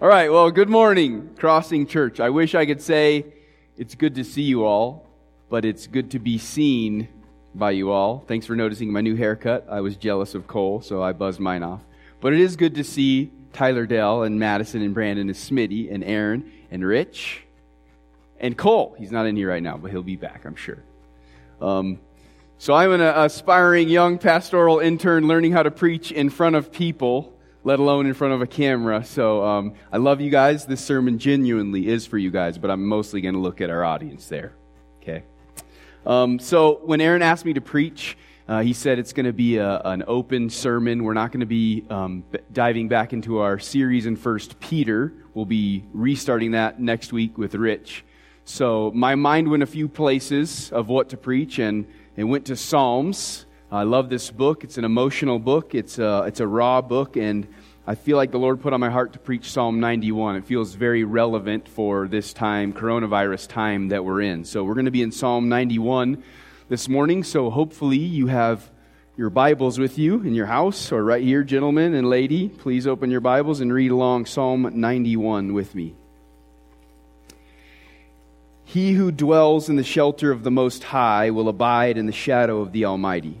All right, well, good morning, Crossing Church. I wish I could say it's good to see you all, but it's good to be seen by you all. Thanks for noticing my new haircut. I was jealous of Cole, so I buzzed mine off. But it is good to see Tyler Dell and Madison and Brandon and Smitty and Aaron and Rich and Cole. He's not in here right now, but he'll be back, I'm sure. Um, so I'm an aspiring young pastoral intern learning how to preach in front of people, let alone in front of a camera. So um, I love you guys. This sermon genuinely is for you guys, but I'm mostly going to look at our audience there. Okay. Um, so when Aaron asked me to preach, uh, he said it's going to be a, an open sermon. We're not going to be um, b- diving back into our series in First Peter. We'll be restarting that next week with Rich. So my mind went a few places of what to preach, and it went to Psalms. I love this book. It's an emotional book. It's a, it's a raw book, and I feel like the Lord put on my heart to preach Psalm 91. It feels very relevant for this time, coronavirus time that we're in. So we're going to be in Psalm 91 this morning. So hopefully you have your Bibles with you in your house or right here, gentlemen and lady. Please open your Bibles and read along Psalm 91 with me. He who dwells in the shelter of the Most High will abide in the shadow of the Almighty.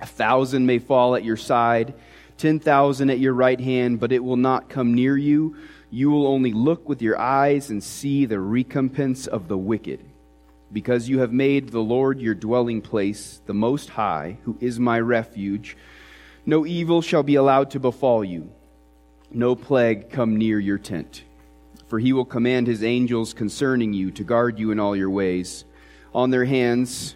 A thousand may fall at your side, ten thousand at your right hand, but it will not come near you. You will only look with your eyes and see the recompense of the wicked. Because you have made the Lord your dwelling place, the Most High, who is my refuge, no evil shall be allowed to befall you no plague come near your tent. For he will command his angels concerning you to guard you in all your ways. On their hands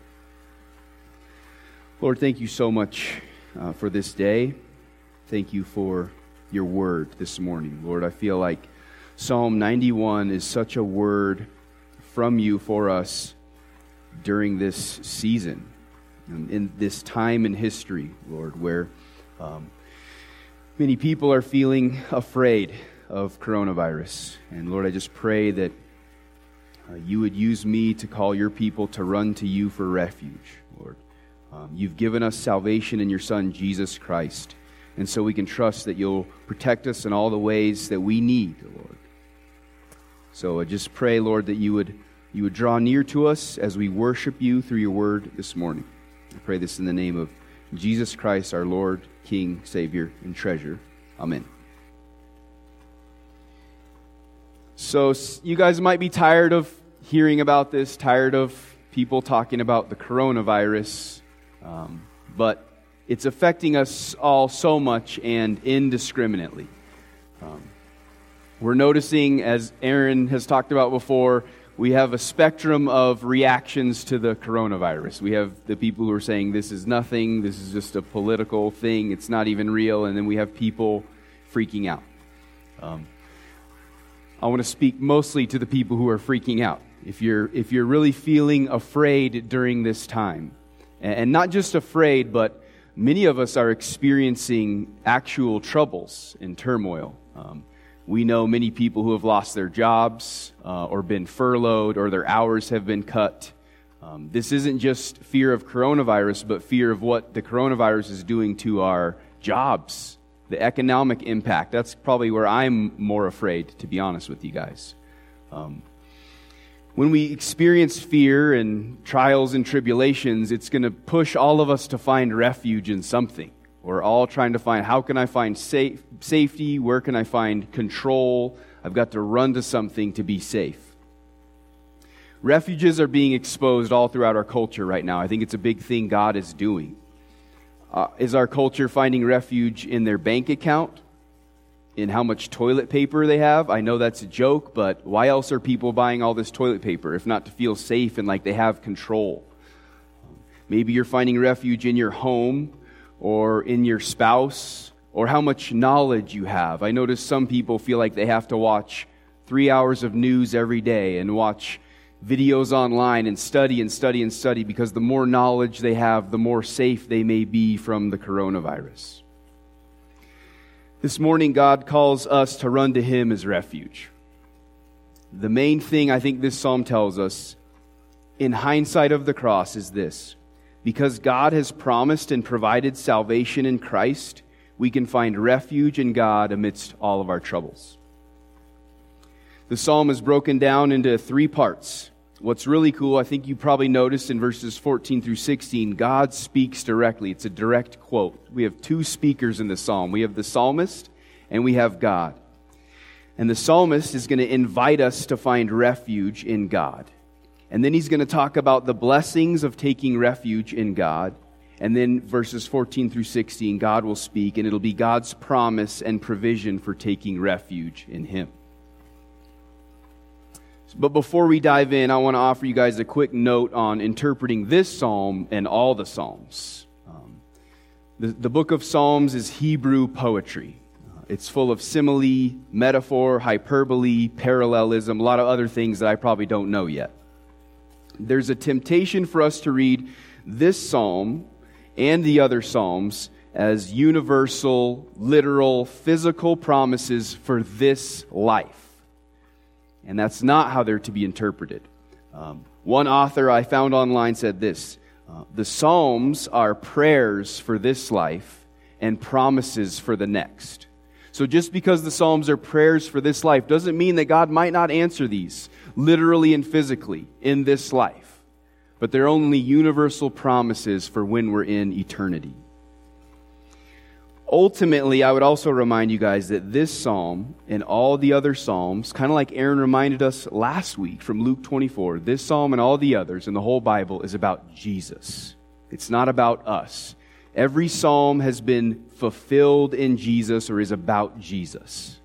Lord, thank you so much uh, for this day. Thank you for your word this morning. Lord, I feel like Psalm 91 is such a word from you for us during this season in this time in history, Lord, where um, many people are feeling afraid of coronavirus. And Lord, I just pray that uh, you would use me to call your people to run to you for refuge, Lord. Um, you've given us salvation in your Son, Jesus Christ. And so we can trust that you'll protect us in all the ways that we need, Lord. So I just pray, Lord, that you would, you would draw near to us as we worship you through your word this morning. I pray this in the name of Jesus Christ, our Lord, King, Savior, and treasure. Amen. So, you guys might be tired of hearing about this, tired of people talking about the coronavirus, um, but it's affecting us all so much and indiscriminately. Um, we're noticing, as Aaron has talked about before, we have a spectrum of reactions to the coronavirus. We have the people who are saying this is nothing, this is just a political thing, it's not even real, and then we have people freaking out. Um, I want to speak mostly to the people who are freaking out. If you're, if you're really feeling afraid during this time, and not just afraid, but many of us are experiencing actual troubles and turmoil. Um, we know many people who have lost their jobs uh, or been furloughed or their hours have been cut. Um, this isn't just fear of coronavirus, but fear of what the coronavirus is doing to our jobs, the economic impact. That's probably where I'm more afraid, to be honest with you guys. Um, when we experience fear and trials and tribulations, it's going to push all of us to find refuge in something. We're all trying to find how can I find safe, safety? Where can I find control? I've got to run to something to be safe. Refuges are being exposed all throughout our culture right now. I think it's a big thing God is doing. Uh, is our culture finding refuge in their bank account? In how much toilet paper they have? I know that's a joke, but why else are people buying all this toilet paper if not to feel safe and like they have control? Maybe you're finding refuge in your home or in your spouse or how much knowledge you have. I notice some people feel like they have to watch three hours of news every day and watch videos online and study and study and study because the more knowledge they have, the more safe they may be from the coronavirus. This morning, God calls us to run to Him as refuge. The main thing I think this psalm tells us, in hindsight of the cross, is this because God has promised and provided salvation in Christ, we can find refuge in God amidst all of our troubles. The psalm is broken down into three parts. What's really cool, I think you probably noticed in verses 14 through 16, God speaks directly. It's a direct quote. We have two speakers in the psalm we have the psalmist and we have God. And the psalmist is going to invite us to find refuge in God. And then he's going to talk about the blessings of taking refuge in God. And then verses 14 through 16, God will speak, and it'll be God's promise and provision for taking refuge in Him. But before we dive in, I want to offer you guys a quick note on interpreting this psalm and all the psalms. Um, the, the book of Psalms is Hebrew poetry. Uh, it's full of simile, metaphor, hyperbole, parallelism, a lot of other things that I probably don't know yet. There's a temptation for us to read this psalm and the other psalms as universal, literal, physical promises for this life. And that's not how they're to be interpreted. Um, one author I found online said this uh, The Psalms are prayers for this life and promises for the next. So just because the Psalms are prayers for this life doesn't mean that God might not answer these literally and physically in this life. But they're only universal promises for when we're in eternity ultimately, I would also remind you guys that this psalm and all the other psalms, kind of like Aaron reminded us last week from Luke 24, this psalm and all the others in the whole Bible is about Jesus. It's not about us. Every psalm has been fulfilled in Jesus or is about Jesus.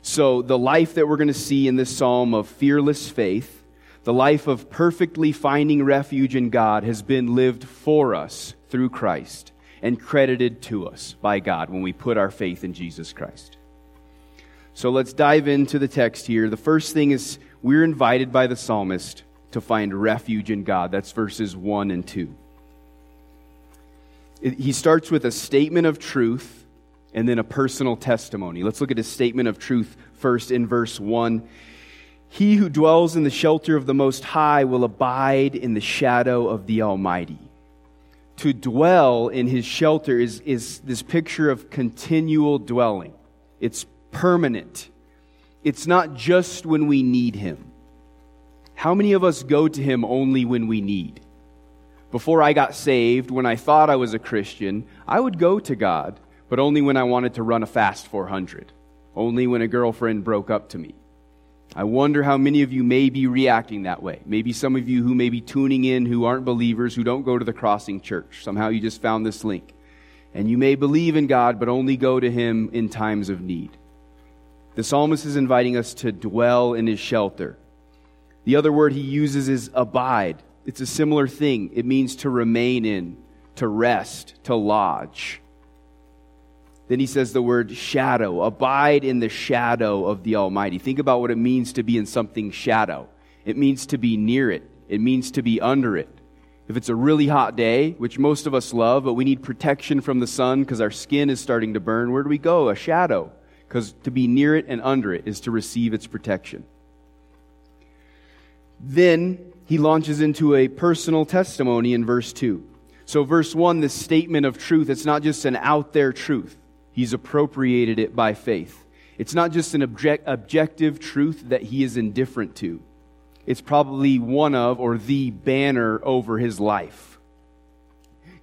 So, the life that we're going to see in this psalm of fearless faith, the life of perfectly finding refuge in God, has been lived for us through Christ and credited to us by God when we put our faith in Jesus Christ. So let's dive into the text here. The first thing is we're invited by the psalmist to find refuge in God. That's verses 1 and 2. He starts with a statement of truth and then a personal testimony. Let's look at his statement of truth first in verse 1. He who dwells in the shelter of the Most High will abide in the shadow of the Almighty to dwell in his shelter is, is this picture of continual dwelling. It's permanent. It's not just when we need him. How many of us go to him only when we need? Before I got saved, when I thought I was a Christian, I would go to God, but only when I wanted to run a fast 400, only when a girlfriend broke up to me. I wonder how many of you may be reacting that way. Maybe some of you who may be tuning in who aren't believers, who don't go to the crossing church. Somehow you just found this link. And you may believe in God, but only go to Him in times of need. The psalmist is inviting us to dwell in His shelter. The other word he uses is abide. It's a similar thing. It means to remain in, to rest, to lodge. Then he says the word shadow. Abide in the shadow of the Almighty. Think about what it means to be in something shadow. It means to be near it, it means to be under it. If it's a really hot day, which most of us love, but we need protection from the sun because our skin is starting to burn, where do we go? A shadow. Because to be near it and under it is to receive its protection. Then he launches into a personal testimony in verse 2. So, verse 1, this statement of truth, it's not just an out there truth. He's appropriated it by faith. It's not just an object, objective truth that he is indifferent to. It's probably one of or the banner over his life.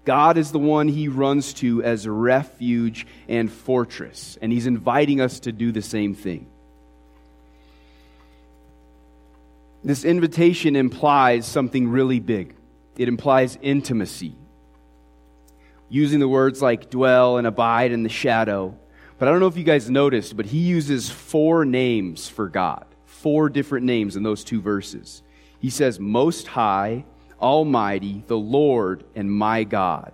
God is the one he runs to as refuge and fortress, and he's inviting us to do the same thing. This invitation implies something really big. It implies intimacy. Using the words like dwell and abide in the shadow. But I don't know if you guys noticed, but he uses four names for God. Four different names in those two verses. He says, Most High, Almighty, the Lord, and my God.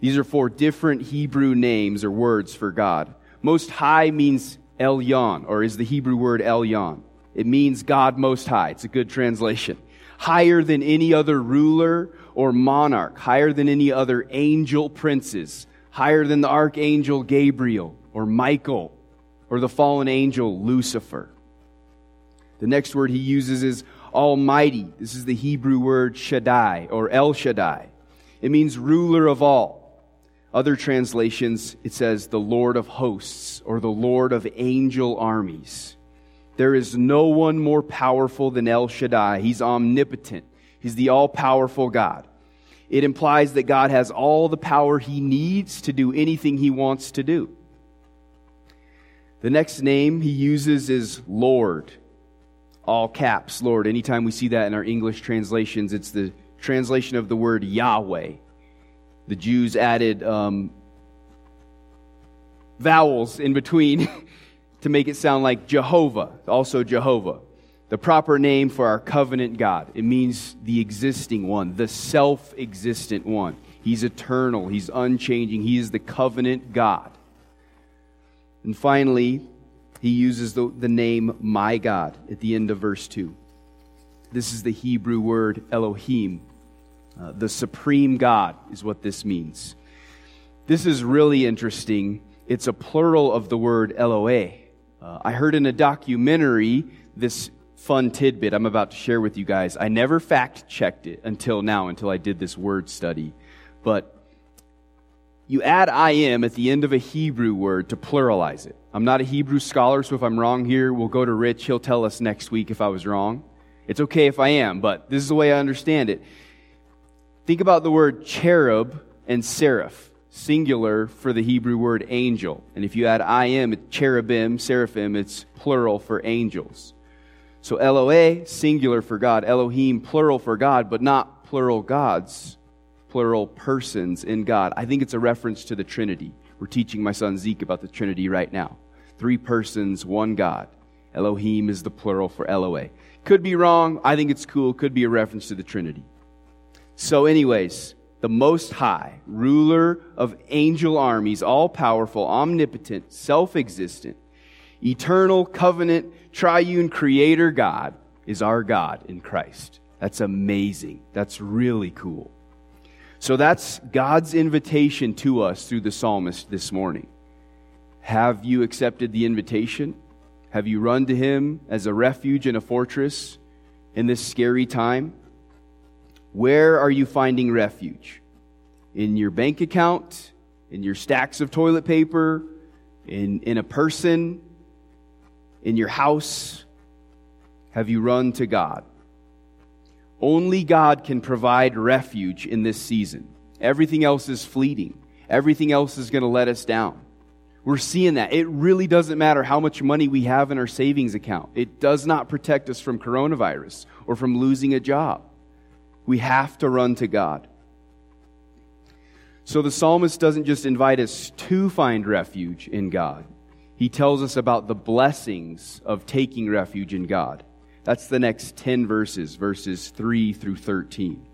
These are four different Hebrew names or words for God. Most High means Elyon, or is the Hebrew word Elyon. It means God Most High. It's a good translation. Higher than any other ruler or monarch, higher than any other angel princes, higher than the archangel Gabriel or Michael or the fallen angel Lucifer. The next word he uses is Almighty. This is the Hebrew word Shaddai or El Shaddai. It means ruler of all. Other translations, it says the Lord of hosts or the Lord of angel armies. There is no one more powerful than El Shaddai. He's omnipotent. He's the all powerful God. It implies that God has all the power he needs to do anything he wants to do. The next name he uses is Lord all caps, Lord. Anytime we see that in our English translations, it's the translation of the word Yahweh. The Jews added um, vowels in between to make it sound like Jehovah, also Jehovah. The proper name for our covenant God. It means the existing one, the self existent one. He's eternal, He's unchanging, He is the covenant God. And finally, he uses the, the name my God at the end of verse 2. This is the Hebrew word Elohim. Uh, the supreme God is what this means. This is really interesting. It's a plural of the word Eloah. Uh, I heard in a documentary this fun tidbit I'm about to share with you guys. I never fact checked it until now, until I did this word study. But you add I am at the end of a Hebrew word to pluralize it. I'm not a Hebrew scholar, so if I'm wrong here, we'll go to Rich. He'll tell us next week if I was wrong. It's okay if I am, but this is the way I understand it. Think about the word cherub and seraph, singular for the Hebrew word angel. And if you add I am, it's cherubim, seraphim, it's plural for angels. So Eloah, singular for God, Elohim, plural for God, but not plural gods plural persons in God. I think it's a reference to the Trinity. We're teaching my son Zeke about the Trinity right now. Three persons, one God. Elohim is the plural for Eloah. Could be wrong. I think it's cool. Could be a reference to the Trinity. So, anyways, the Most High, ruler of angel armies, all powerful, omnipotent, self existent, eternal, covenant, triune creator God is our God in Christ. That's amazing. That's really cool. So that's God's invitation to us through the psalmist this morning. Have you accepted the invitation? Have you run to Him as a refuge and a fortress in this scary time? Where are you finding refuge? In your bank account? In your stacks of toilet paper? In, in a person? In your house? Have you run to God? Only God can provide refuge in this season. Everything else is fleeting. Everything else is going to let us down. We're seeing that. It really doesn't matter how much money we have in our savings account. It does not protect us from coronavirus or from losing a job. We have to run to God. So the psalmist doesn't just invite us to find refuge in God, he tells us about the blessings of taking refuge in God. That's the next 10 verses, verses 3 through 13.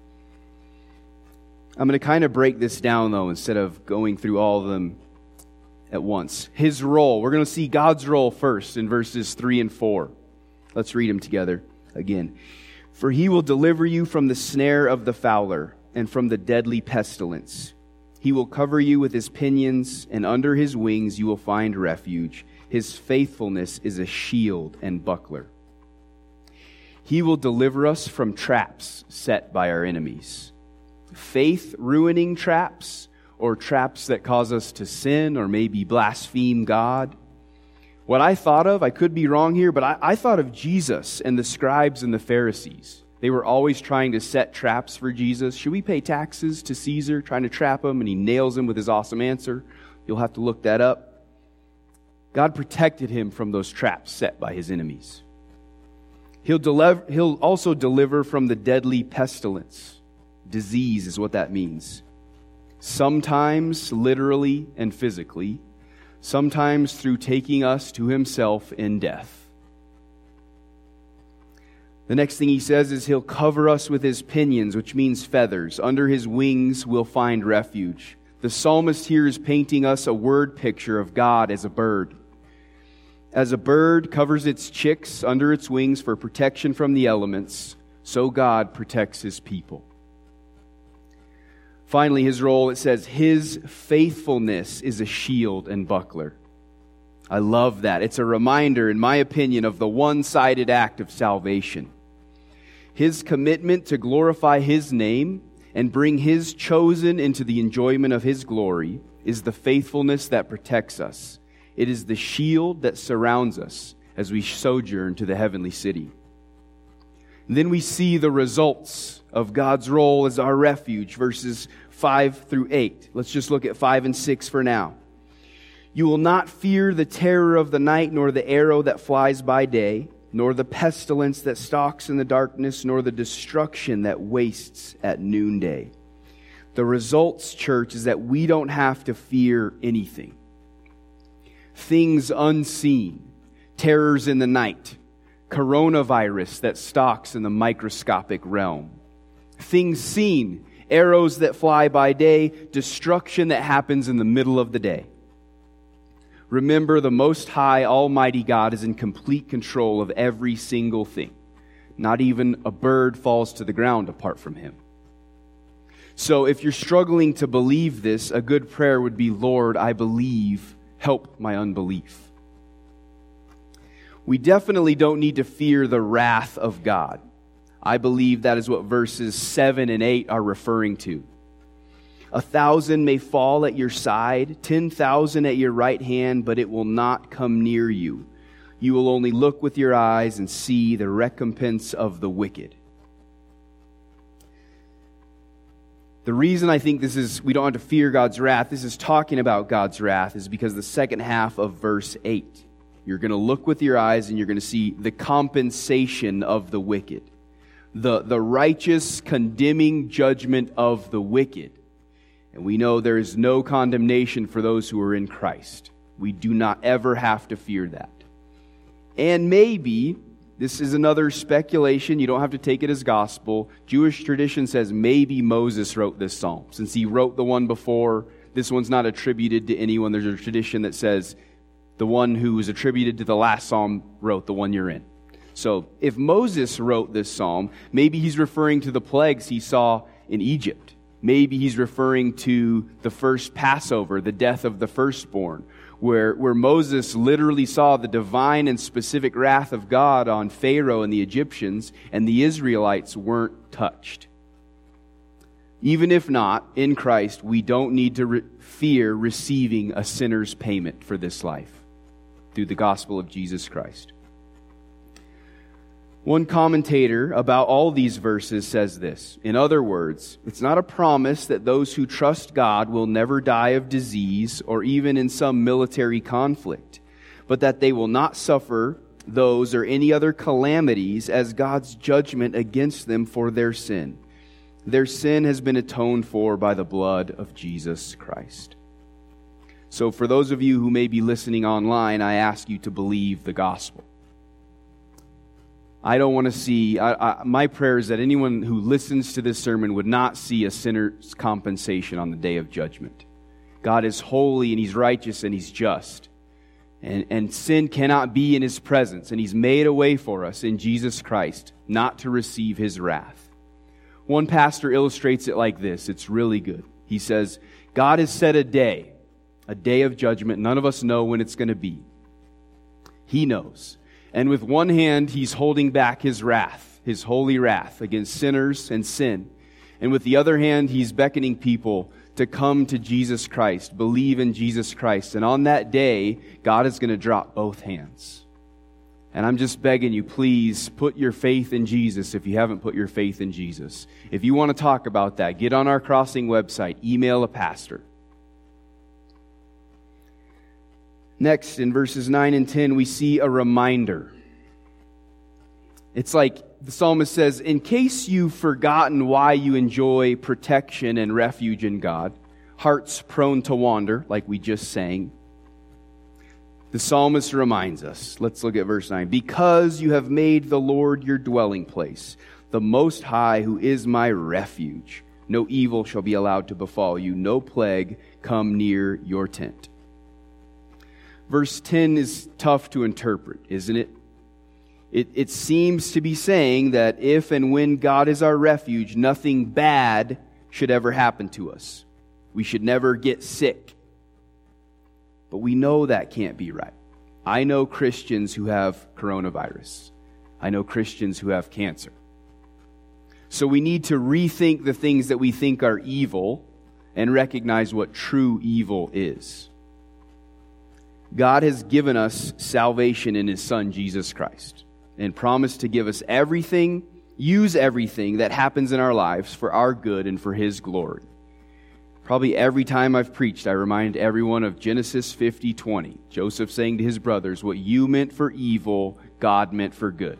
I'm going to kind of break this down, though, instead of going through all of them at once. His role. We're going to see God's role first in verses 3 and 4. Let's read them together again. For he will deliver you from the snare of the fowler and from the deadly pestilence. He will cover you with his pinions, and under his wings you will find refuge. His faithfulness is a shield and buckler. He will deliver us from traps set by our enemies. Faith ruining traps, or traps that cause us to sin or maybe blaspheme God. What I thought of, I could be wrong here, but I, I thought of Jesus and the scribes and the Pharisees. They were always trying to set traps for Jesus. Should we pay taxes to Caesar, trying to trap him? And he nails him with his awesome answer. You'll have to look that up. God protected him from those traps set by his enemies. He'll, deliver, he'll also deliver from the deadly pestilence. Disease is what that means. Sometimes literally and physically, sometimes through taking us to himself in death. The next thing he says is he'll cover us with his pinions, which means feathers. Under his wings we'll find refuge. The psalmist here is painting us a word picture of God as a bird. As a bird covers its chicks under its wings for protection from the elements, so God protects his people. Finally, his role, it says, his faithfulness is a shield and buckler. I love that. It's a reminder, in my opinion, of the one sided act of salvation. His commitment to glorify his name and bring his chosen into the enjoyment of his glory is the faithfulness that protects us. It is the shield that surrounds us as we sojourn to the heavenly city. And then we see the results of God's role as our refuge, verses 5 through 8. Let's just look at 5 and 6 for now. You will not fear the terror of the night, nor the arrow that flies by day, nor the pestilence that stalks in the darkness, nor the destruction that wastes at noonday. The results, church, is that we don't have to fear anything things unseen, terrors in the night, coronavirus that stalks in the microscopic realm, things seen, arrows that fly by day, destruction that happens in the middle of the day. Remember, the Most High, Almighty God is in complete control of every single thing. Not even a bird falls to the ground apart from Him. So, if you're struggling to believe this, a good prayer would be Lord, I believe help my unbelief. We definitely don't need to fear the wrath of God. I believe that is what verses 7 and 8 are referring to. A thousand may fall at your side, 10,000 at your right hand, but it will not come near you. You will only look with your eyes and see the recompense of the wicked. The reason I think this is, we don't have to fear God's wrath, this is talking about God's wrath, is because the second half of verse 8. You're going to look with your eyes and you're going to see the compensation of the wicked, the, the righteous condemning judgment of the wicked. And we know there is no condemnation for those who are in Christ. We do not ever have to fear that. And maybe this is another speculation. You don't have to take it as gospel. Jewish tradition says maybe Moses wrote this psalm. Since he wrote the one before, this one's not attributed to anyone. There's a tradition that says the one who was attributed to the last psalm wrote the one you're in. So if Moses wrote this psalm, maybe he's referring to the plagues he saw in Egypt. Maybe he's referring to the first Passover, the death of the firstborn where, where Moses literally saw the divine and specific wrath of God on Pharaoh and the Egyptians, and the Israelites weren't touched. Even if not, in Christ, we don't need to re- fear receiving a sinner's payment for this life through the gospel of Jesus Christ. One commentator about all these verses says this. In other words, it's not a promise that those who trust God will never die of disease or even in some military conflict, but that they will not suffer those or any other calamities as God's judgment against them for their sin. Their sin has been atoned for by the blood of Jesus Christ. So, for those of you who may be listening online, I ask you to believe the gospel. I don't want to see, I, I, my prayer is that anyone who listens to this sermon would not see a sinner's compensation on the day of judgment. God is holy and He's righteous and He's just. And, and sin cannot be in His presence. And He's made a way for us in Jesus Christ not to receive His wrath. One pastor illustrates it like this. It's really good. He says, God has set a day, a day of judgment. None of us know when it's going to be. He knows. And with one hand, he's holding back his wrath, his holy wrath against sinners and sin. And with the other hand, he's beckoning people to come to Jesus Christ, believe in Jesus Christ. And on that day, God is going to drop both hands. And I'm just begging you, please put your faith in Jesus if you haven't put your faith in Jesus. If you want to talk about that, get on our crossing website, email a pastor. Next, in verses 9 and 10, we see a reminder. It's like the psalmist says, in case you've forgotten why you enjoy protection and refuge in God, hearts prone to wander, like we just sang, the psalmist reminds us. Let's look at verse 9. Because you have made the Lord your dwelling place, the Most High, who is my refuge, no evil shall be allowed to befall you, no plague come near your tent. Verse 10 is tough to interpret, isn't it? It, it seems to be saying that if and when God is our refuge, nothing bad should ever happen to us. We should never get sick. But we know that can't be right. I know Christians who have coronavirus. I know Christians who have cancer. So we need to rethink the things that we think are evil and recognize what true evil is. God has given us salvation in His Son, Jesus Christ and promised to give us everything, use everything that happens in our lives for our good and for His glory. Probably every time I've preached, I remind everyone of Genesis 50 20. Joseph saying to his brothers, What you meant for evil, God meant for good.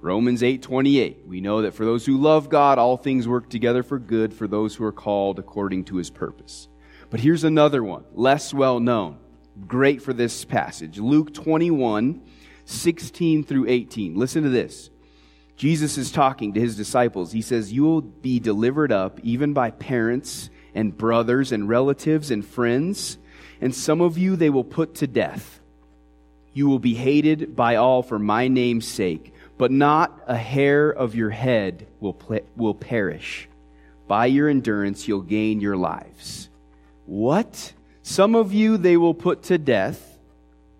Romans 8 28. We know that for those who love God, all things work together for good for those who are called according to his purpose. But here's another one, less well known. Great for this passage. Luke 21 16 through 18. Listen to this. Jesus is talking to his disciples. He says, You will be delivered up even by parents and brothers and relatives and friends, and some of you they will put to death. You will be hated by all for my name's sake, but not a hair of your head will, will perish. By your endurance you'll gain your lives. What? Some of you they will put to death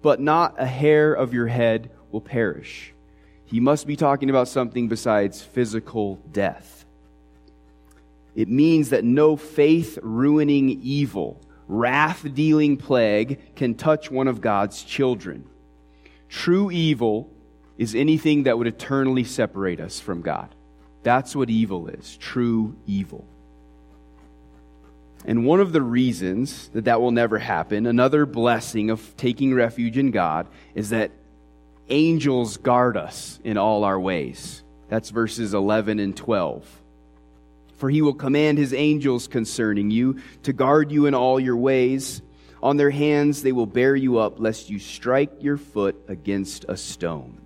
but not a hair of your head will perish. He must be talking about something besides physical death. It means that no faith ruining evil, wrath dealing plague can touch one of God's children. True evil is anything that would eternally separate us from God. That's what evil is true evil. And one of the reasons that that will never happen, another blessing of taking refuge in God, is that angels guard us in all our ways. That's verses 11 and 12. For he will command his angels concerning you to guard you in all your ways. On their hands they will bear you up, lest you strike your foot against a stone.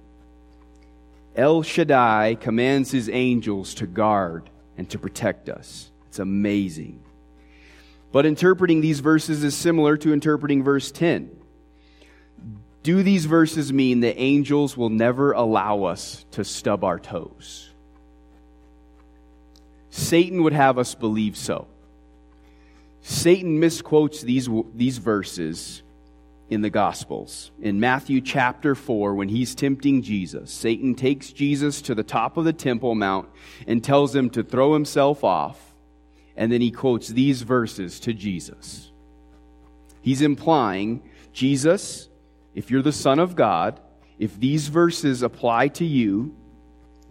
El Shaddai commands his angels to guard and to protect us. It's amazing. But interpreting these verses is similar to interpreting verse 10. Do these verses mean that angels will never allow us to stub our toes? Satan would have us believe so. Satan misquotes these, these verses in the Gospels. In Matthew chapter 4, when he's tempting Jesus, Satan takes Jesus to the top of the Temple Mount and tells him to throw himself off and then he quotes these verses to Jesus. He's implying, Jesus, if you're the Son of God, if these verses apply to you,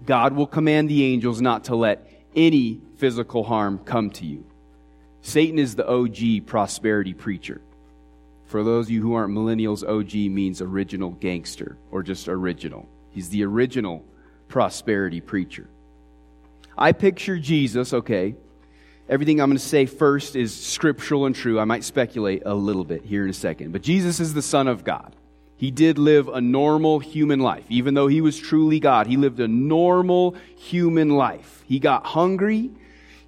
God will command the angels not to let any physical harm come to you. Satan is the OG prosperity preacher. For those of you who aren't millennials, OG means original gangster or just original. He's the original prosperity preacher. I picture Jesus, okay, Everything I'm going to say first is scriptural and true. I might speculate a little bit here in a second. But Jesus is the Son of God. He did live a normal human life. Even though he was truly God, he lived a normal human life. He got hungry,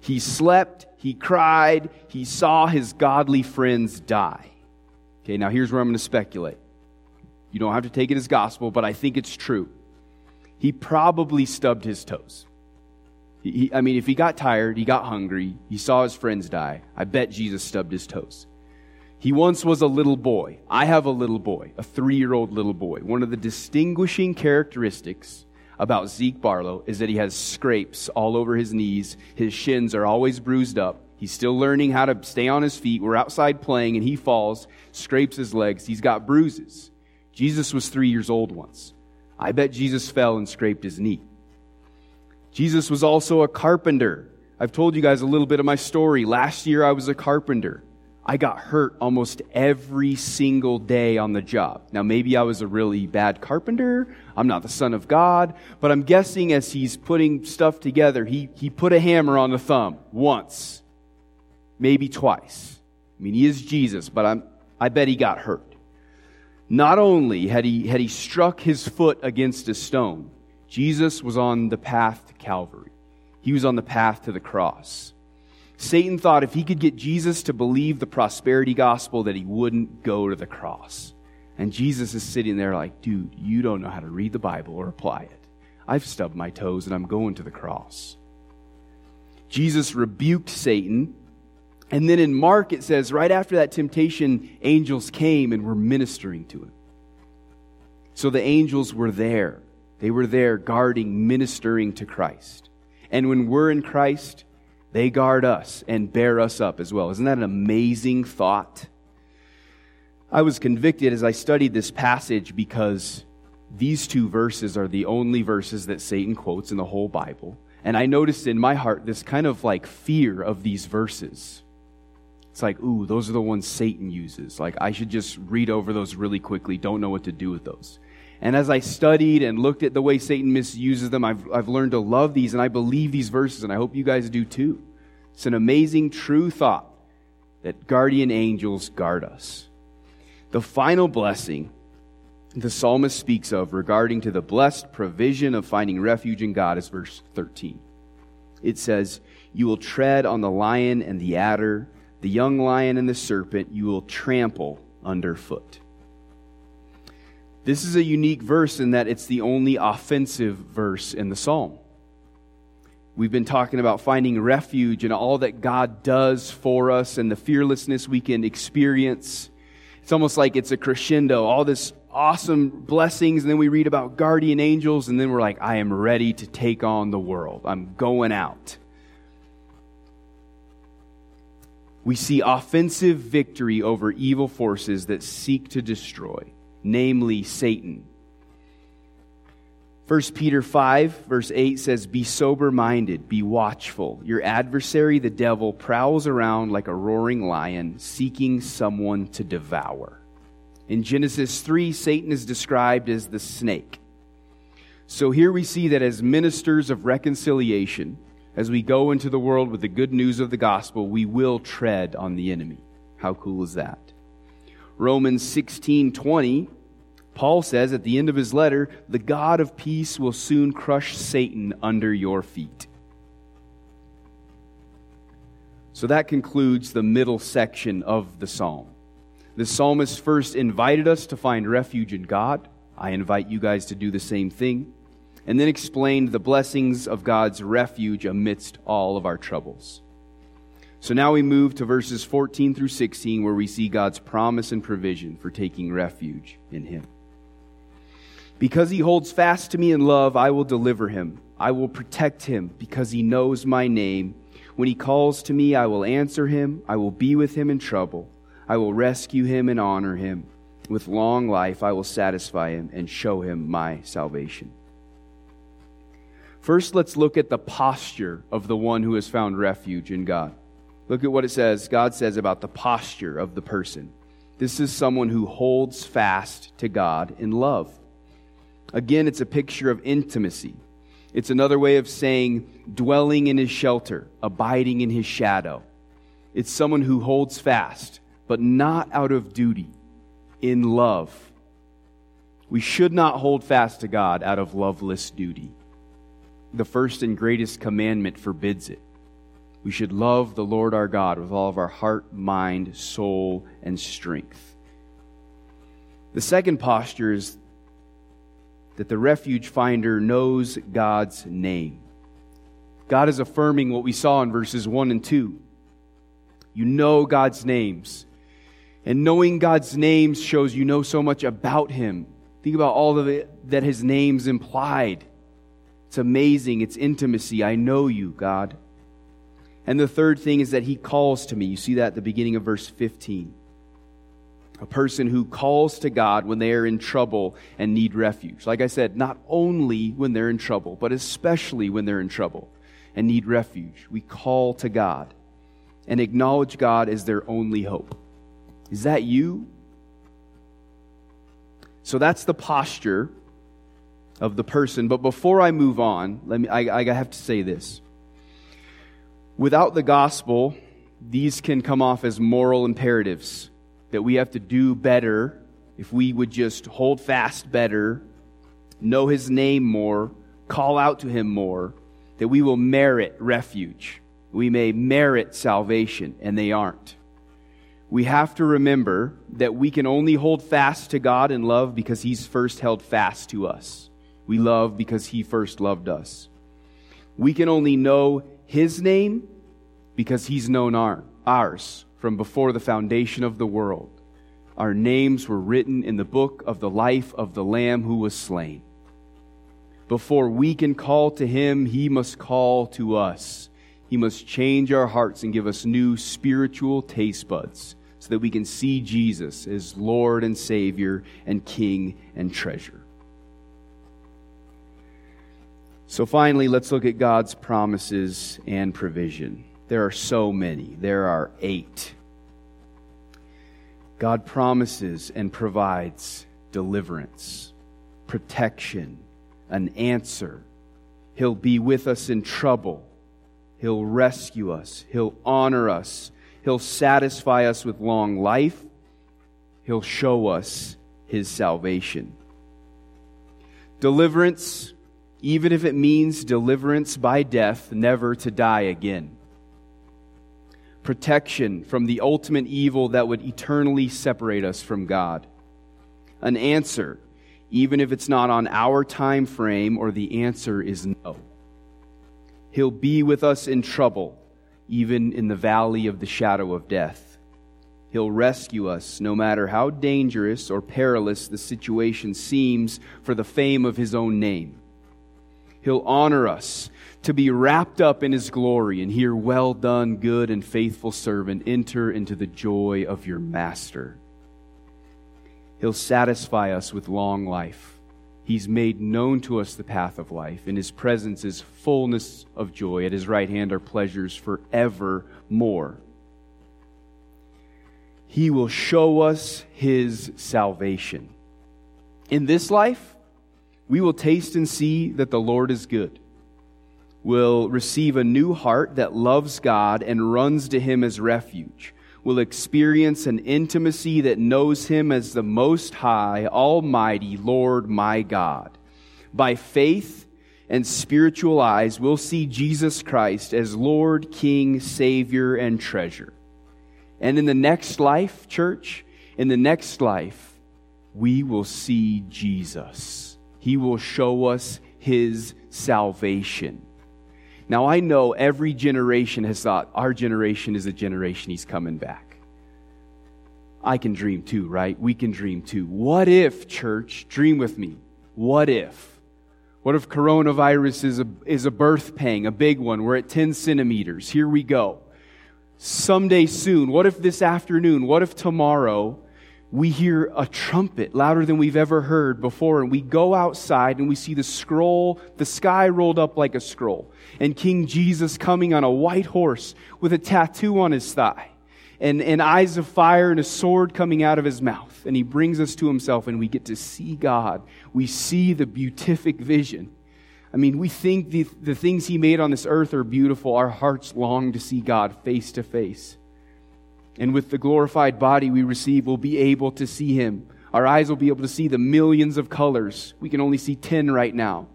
he slept, he cried, he saw his godly friends die. Okay, now here's where I'm going to speculate. You don't have to take it as gospel, but I think it's true. He probably stubbed his toes. He, I mean, if he got tired, he got hungry, he saw his friends die, I bet Jesus stubbed his toes. He once was a little boy. I have a little boy, a three year old little boy. One of the distinguishing characteristics about Zeke Barlow is that he has scrapes all over his knees. His shins are always bruised up. He's still learning how to stay on his feet. We're outside playing and he falls, scrapes his legs. He's got bruises. Jesus was three years old once. I bet Jesus fell and scraped his knee. Jesus was also a carpenter. I've told you guys a little bit of my story. Last year I was a carpenter. I got hurt almost every single day on the job. Now, maybe I was a really bad carpenter. I'm not the son of God. But I'm guessing as he's putting stuff together, he, he put a hammer on the thumb once, maybe twice. I mean, he is Jesus, but I'm, I bet he got hurt. Not only had he, had he struck his foot against a stone, Jesus was on the path to Calvary. He was on the path to the cross. Satan thought if he could get Jesus to believe the prosperity gospel, that he wouldn't go to the cross. And Jesus is sitting there like, dude, you don't know how to read the Bible or apply it. I've stubbed my toes and I'm going to the cross. Jesus rebuked Satan. And then in Mark, it says, right after that temptation, angels came and were ministering to him. So the angels were there. They were there guarding, ministering to Christ. And when we're in Christ, they guard us and bear us up as well. Isn't that an amazing thought? I was convicted as I studied this passage because these two verses are the only verses that Satan quotes in the whole Bible. And I noticed in my heart this kind of like fear of these verses. It's like, ooh, those are the ones Satan uses. Like, I should just read over those really quickly, don't know what to do with those. And as I studied and looked at the way Satan misuses them, I've, I've learned to love these and I believe these verses, and I hope you guys do too. It's an amazing, true thought that guardian angels guard us. The final blessing the psalmist speaks of regarding to the blessed provision of finding refuge in God is verse 13. It says, You will tread on the lion and the adder, the young lion and the serpent, you will trample underfoot. This is a unique verse in that it's the only offensive verse in the psalm. We've been talking about finding refuge and all that God does for us and the fearlessness we can experience. It's almost like it's a crescendo, all this awesome blessings, and then we read about guardian angels, and then we're like, I am ready to take on the world. I'm going out. We see offensive victory over evil forces that seek to destroy namely Satan. 1 Peter 5, verse 8 says, Be sober minded, be watchful. Your adversary, the devil, prowls around like a roaring lion, seeking someone to devour. In Genesis 3, Satan is described as the snake. So here we see that as ministers of reconciliation, as we go into the world with the good news of the gospel, we will tread on the enemy. How cool is that? Romans 16:20 Paul says at the end of his letter, the God of peace will soon crush Satan under your feet. So that concludes the middle section of the psalm. The psalmist first invited us to find refuge in God. I invite you guys to do the same thing. And then explained the blessings of God's refuge amidst all of our troubles. So now we move to verses 14 through 16, where we see God's promise and provision for taking refuge in Him. Because he holds fast to me in love, I will deliver him. I will protect him because he knows my name. When he calls to me, I will answer him. I will be with him in trouble. I will rescue him and honor him. With long life, I will satisfy him and show him my salvation. First, let's look at the posture of the one who has found refuge in God. Look at what it says. God says about the posture of the person. This is someone who holds fast to God in love. Again, it's a picture of intimacy. It's another way of saying dwelling in his shelter, abiding in his shadow. It's someone who holds fast, but not out of duty, in love. We should not hold fast to God out of loveless duty. The first and greatest commandment forbids it. We should love the Lord our God with all of our heart, mind, soul, and strength. The second posture is that the refuge finder knows God's name. God is affirming what we saw in verses 1 and 2. You know God's names. And knowing God's names shows you know so much about Him. Think about all of it that His names implied. It's amazing. It's intimacy. I know you, God. And the third thing is that He calls to me. You see that at the beginning of verse 15 a person who calls to God when they are in trouble and need refuge. Like I said, not only when they're in trouble, but especially when they're in trouble and need refuge. We call to God. and acknowledge God as their only hope. Is that you? So that's the posture of the person. But before I move on, let me, I, I have to say this. Without the gospel, these can come off as moral imperatives that we have to do better if we would just hold fast better, know his name more, call out to him more, that we will merit refuge. We may merit salvation, and they aren't. We have to remember that we can only hold fast to God in love because he's first held fast to us. We love because he first loved us. We can only know his name because he's known our, ours from before the foundation of the world. Our names were written in the book of the life of the Lamb who was slain. Before we can call to him, he must call to us. He must change our hearts and give us new spiritual taste buds so that we can see Jesus as Lord and Savior and King and treasure. So, finally, let's look at God's promises and provision. There are so many, there are eight. God promises and provides deliverance, protection, an answer. He'll be with us in trouble. He'll rescue us. He'll honor us. He'll satisfy us with long life. He'll show us his salvation. Deliverance, even if it means deliverance by death, never to die again protection from the ultimate evil that would eternally separate us from God. An answer, even if it's not on our time frame or the answer is no. He'll be with us in trouble, even in the valley of the shadow of death. He'll rescue us no matter how dangerous or perilous the situation seems for the fame of His own name. He'll honor us to be wrapped up in his glory and hear, Well done, good and faithful servant, enter into the joy of your master. He'll satisfy us with long life. He's made known to us the path of life. In his presence is fullness of joy. At his right hand are pleasures forevermore. He will show us his salvation. In this life, we will taste and see that the Lord is good will receive a new heart that loves God and runs to Him as refuge, will experience an intimacy that knows Him as the Most High, Almighty Lord, my God. By faith and spiritual eyes, we'll see Jesus Christ as Lord, King, Savior, and treasure. And in the next life, church, in the next life, we will see Jesus. He will show us His salvation. Now, I know every generation has thought, our generation is a generation he's coming back. I can dream too, right? We can dream too. What if, church, dream with me, what if? What if coronavirus is a, is a birth pang, a big one? We're at 10 centimeters. Here we go. Someday soon, what if this afternoon, what if tomorrow, we hear a trumpet louder than we've ever heard before, and we go outside and we see the scroll, the sky rolled up like a scroll, and King Jesus coming on a white horse with a tattoo on his thigh, and, and eyes of fire and a sword coming out of his mouth. And he brings us to himself, and we get to see God. We see the beatific vision. I mean, we think the, the things he made on this earth are beautiful. Our hearts long to see God face to face. And with the glorified body we receive, we'll be able to see him. Our eyes will be able to see the millions of colors. We can only see 10 right now.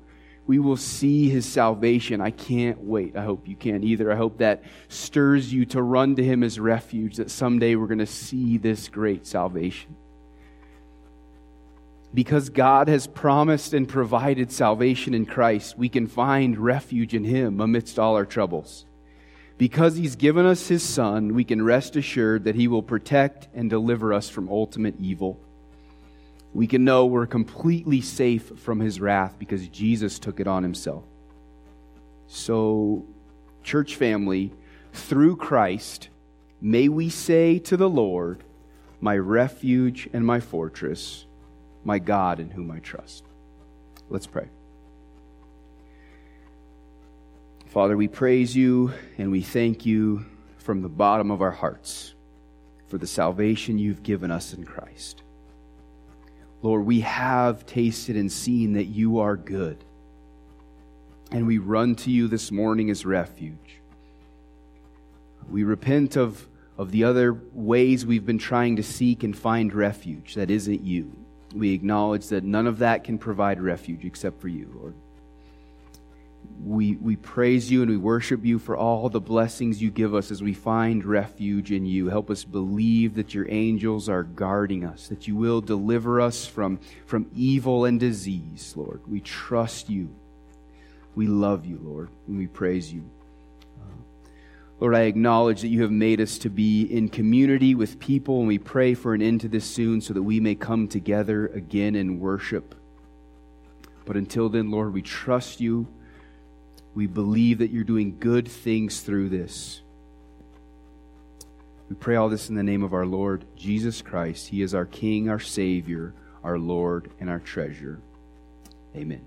We will see his salvation. I can't wait. I hope you can either. I hope that stirs you to run to him as refuge, that someday we're going to see this great salvation. Because God has promised and provided salvation in Christ, we can find refuge in him amidst all our troubles. Because he's given us his son, we can rest assured that he will protect and deliver us from ultimate evil. We can know we're completely safe from his wrath because Jesus took it on himself. So, church family, through Christ, may we say to the Lord, My refuge and my fortress, my God in whom I trust. Let's pray. Father, we praise you and we thank you from the bottom of our hearts for the salvation you've given us in Christ. Lord, we have tasted and seen that you are good. And we run to you this morning as refuge. We repent of, of the other ways we've been trying to seek and find refuge that isn't you. We acknowledge that none of that can provide refuge except for you, Lord we, we praise you and we worship you for all the blessings you give us as we find refuge in you. Help us believe that your angels are guarding us, that you will deliver us from, from evil and disease, Lord. We trust you. We love you, Lord, and we praise you. Uh, Lord, I acknowledge that you have made us to be in community with people, and we pray for an end to this soon so that we may come together again and worship. But until then, Lord, we trust you. We believe that you're doing good things through this. We pray all this in the name of our Lord Jesus Christ. He is our King, our Savior, our Lord, and our treasure. Amen.